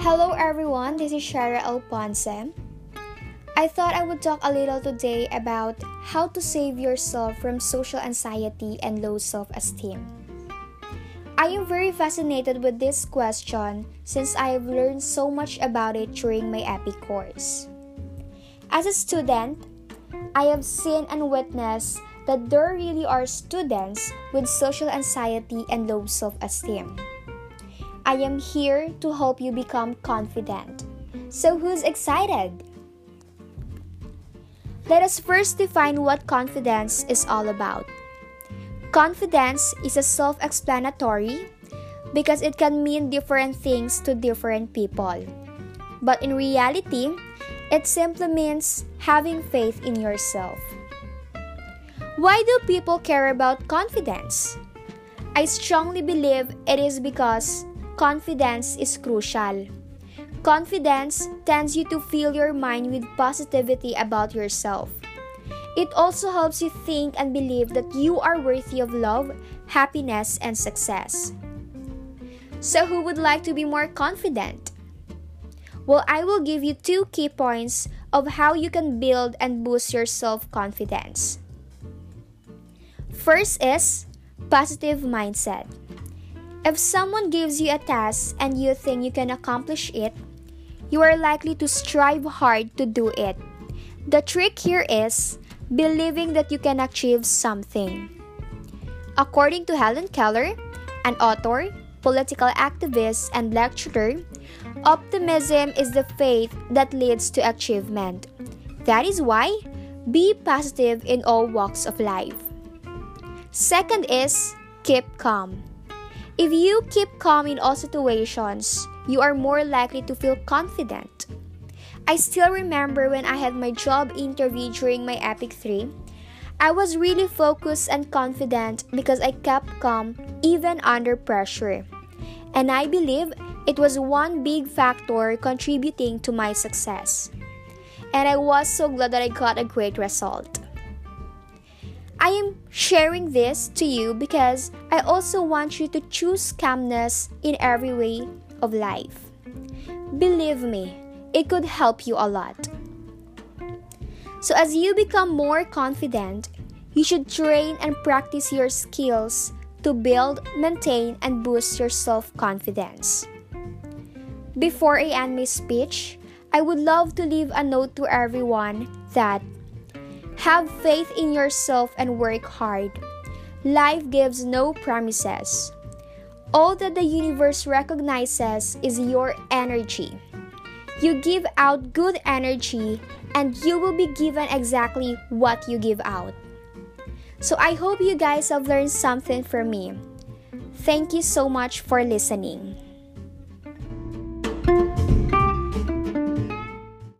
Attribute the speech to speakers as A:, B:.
A: Hello everyone, this is Shara Alponce. I thought I would talk a little today about how to save yourself from social anxiety and low self esteem. I am very fascinated with this question since I have learned so much about it during my EPIC course. As a student, I have seen and witnessed that there really are students with social anxiety and low self esteem. I am here to help you become confident. So, who's excited? Let us first define what confidence is all about. Confidence is a self explanatory because it can mean different things to different people. But in reality, it simply means having faith in yourself. Why do people care about confidence? I strongly believe it is because confidence is crucial. Confidence tends you to fill your mind with positivity about yourself. It also helps you think and believe that you are worthy of love, happiness, and success. So, who would like to be more confident? Well, I will give you two key points of how you can build and boost your self confidence. First is positive mindset. If someone gives you a task and you think you can accomplish it, you are likely to strive hard to do it. The trick here is believing that you can achieve something. According to Helen Keller, an author, political activist, and lecturer, optimism is the faith that leads to achievement. That is why be positive in all walks of life. Second is keep calm. If you keep calm in all situations, you are more likely to feel confident. I still remember when I had my job interview during my EPIC 3. I was really focused and confident because I kept calm even under pressure. And I believe it was one big factor contributing to my success. And I was so glad that I got a great result. I am sharing this to you because I also want you to choose calmness in every way of life. Believe me, it could help you a lot. So, as you become more confident, you should train and practice your skills to build, maintain, and boost your self confidence. Before I end my speech, I would love to leave a note to everyone that have faith in yourself and work hard. Life gives no promises. All that the universe recognizes is your energy. You give out good energy, and you will be given exactly what you give out. So I hope you guys have learned something from me. Thank you so much for listening.